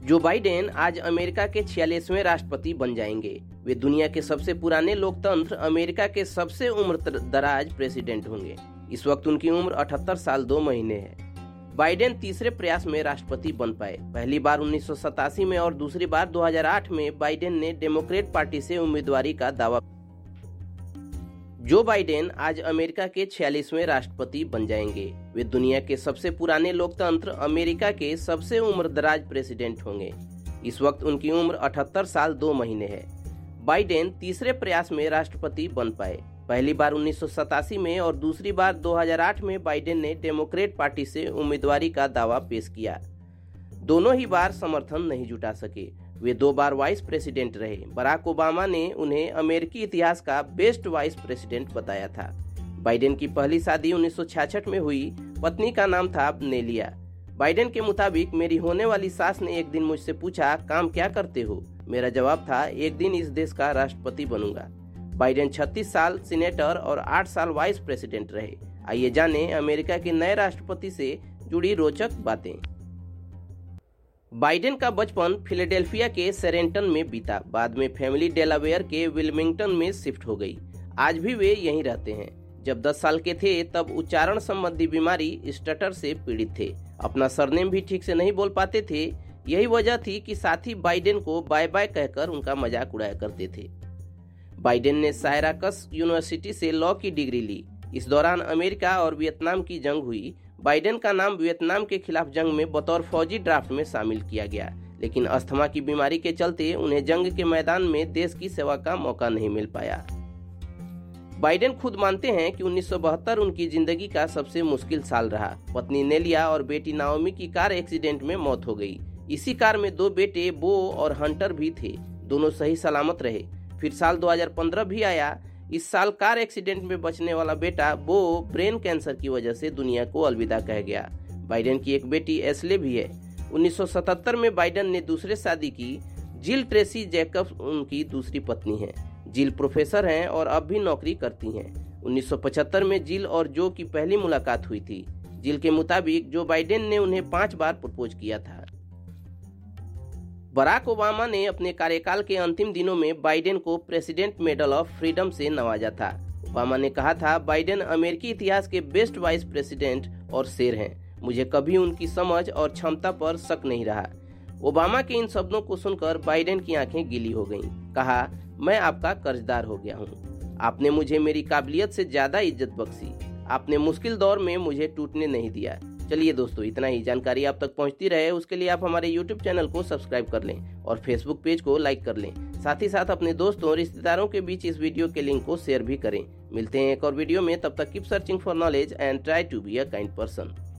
Joe Biden आज America के छियालीसवें राष्ट्रपति बन जाएँगे। वे दुनिया के सबसे पुराने लोकतंत्र अमेरिका के सबसे उम्र दराज प्रेसिडेंट होंगे। इस वक्त उनकी उम्र 78 साल दो महीने है। बाइडेन तीसरे प्रयास में राष्ट्रपति बन पाए। पहली बार उन्नीस सौ सतासी में और दूसरी बार 2008 में बाइडेन ने डेमोक्रेट पार्टी से उम्मीदवारी का दावा जो बाइडेन आज अमेरिका के छियालीसवें राष्ट्रपति बन जाएँगे। वे दुनिया के सबसे पुराने लोकतंत्र अमेरिका के सबसे उम्रदराज प्रेसिडेंट होंगे। इस वक्त उनकी उम्र 78 साल दो महीने है। बाइडेन तीसरे प्रयास में राष्ट्रपति बन पाए। पहली बार उन्नीस सौ सतासी में और दूसरी बार 2008 में बाइडेन ने डेमोक्रेट पार्टी से उम्मीदवारी का दावा पेश किया। दोनों ही बार समर्थन नहीं जुटा सके। वे दो बार वाइस प्रेसिडेंट रहे। बराक ओबामा ने उन्हें अमेरिकी इतिहास का बेस्ट वाइस प्रेसिडेंट बताया था। बाइडेन की पहली शादी उन्नीस में हुई। पत्नी का नाम था नेलिया। बाइडेन के मुताबिक, मेरी होने वाली सास ने एक दिन मुझसे पूछा, काम क्या करते हो? मेरा जवाब था, एक दिन इस देश का राष्ट्रपति बनूँगा। बाइडेन 36 साल सीनेटर और 8 साल वाइस प्रेसिडेंट रहे। आइए जाने, अमेरिका के नए राष्ट्रपति से जुड़ी रोचक बातें। बाइडेन का बचपन फिलाडेल्फिया के सेरेंटन में बीता। बाद में फैमिली डेलावेयर के विलमिंगटन में शिफ्ट हो गई। आज भी वे यहीं रहते हैं। जब 10 साल के थे, तब उच्चारण संबंधी बीमारी स्टटर से पीड़ित थे। अपना सरनेम भी ठीक से नहीं बोल पाते थे। यही वजह थी कि साथी बाइडेन को बाय बाय कहकर उनका मज़ाक उड़ाया करते थे। बाइडेन ने सायराकस यूनिवर्सिटी से लॉ की डिग्री ली। इस दौरान अमेरिका और वियतनाम की जंग हुई। बाइडेन का नाम वियतनाम के खिलाफ जंग में बतौर फौजी ड्राफ्ट में शामिल किया गया, लेकिन अस्थमा की बीमारी के चलते उन्हें जंग के मैदान में देश की सेवा का मौका नहीं मिल पाया। बाइडेन खुद मानते हैं कि उन्नीस सौ बहत्तर उनकी ज़िंदगी का सबसे मुश्किल साल रहा। पत्नी नेलिया और बेटी नाओमी की कार एक्सीडेंट में मौत हो गई। इसी कार में दो बेटे बो और हंटर भी थे। दोनों सही सलामत रहे। फिर साल 2015 भी आया इस साल कार एक्सीडेंट में बचने वाला बेटा बो ब्रेन कैंसर की वजह से दुनिया को अलविदा कह गया। बाइडेन की एक बेटी एसले भी है। 1977 में बाइडेन ने दूसरे शादी की। जिल ट्रेसी जैकब उनकी दूसरी पत्नी है। जिल प्रोफेसर हैं और अब भी नौकरी करती हैं। 1975 में जिल और जो की पहली मुलाकात हुई थी। जिल के मुताबिक जो बाइडेन ने उन्हें पाँच बार प्रपोज किया था। बराक ओबामा ने अपने कार्यकाल के अंतिम दिनों में बाइडेन को प्रेसिडेंट मेडल ऑफ़ फ्रीडम से नवाजा था। ओबामा ने कहा था, बाइडेन अमेरिकी इतिहास के बेस्ट वाइस प्रेसिडेंट और शेर हैं। मुझे कभी उनकी समझ और क्षमता पर शक नहीं रहा। ओबामा के इन शब्दों को सुनकर बाइडेन की आँखें गीली हो गईं। कहा, मैं आपका कर्जदार हो गया हूँ। आपने मुझे मेरी काबिलियत से ज़्यादा इज़्ज़त बख्शी। आपने मुश्किल दौर में मुझे टूटने नहीं दिया। चलिए दोस्तों, इतना ही। जानकारी आप तक पहुँचती रहे, उसके लिए आप हमारे यूट्यूब चैनल को सब्सक्राइब कर लें और फेसबुक पेज को लाइक कर लें। साथ ही साथ अपने दोस्तों और रिश्तेदारों के बीच इस वीडियो के लिंक को शेयर भी करें। मिलते हैं एक और वीडियो में, तब तक keep searching for knowledge and try to be a kind person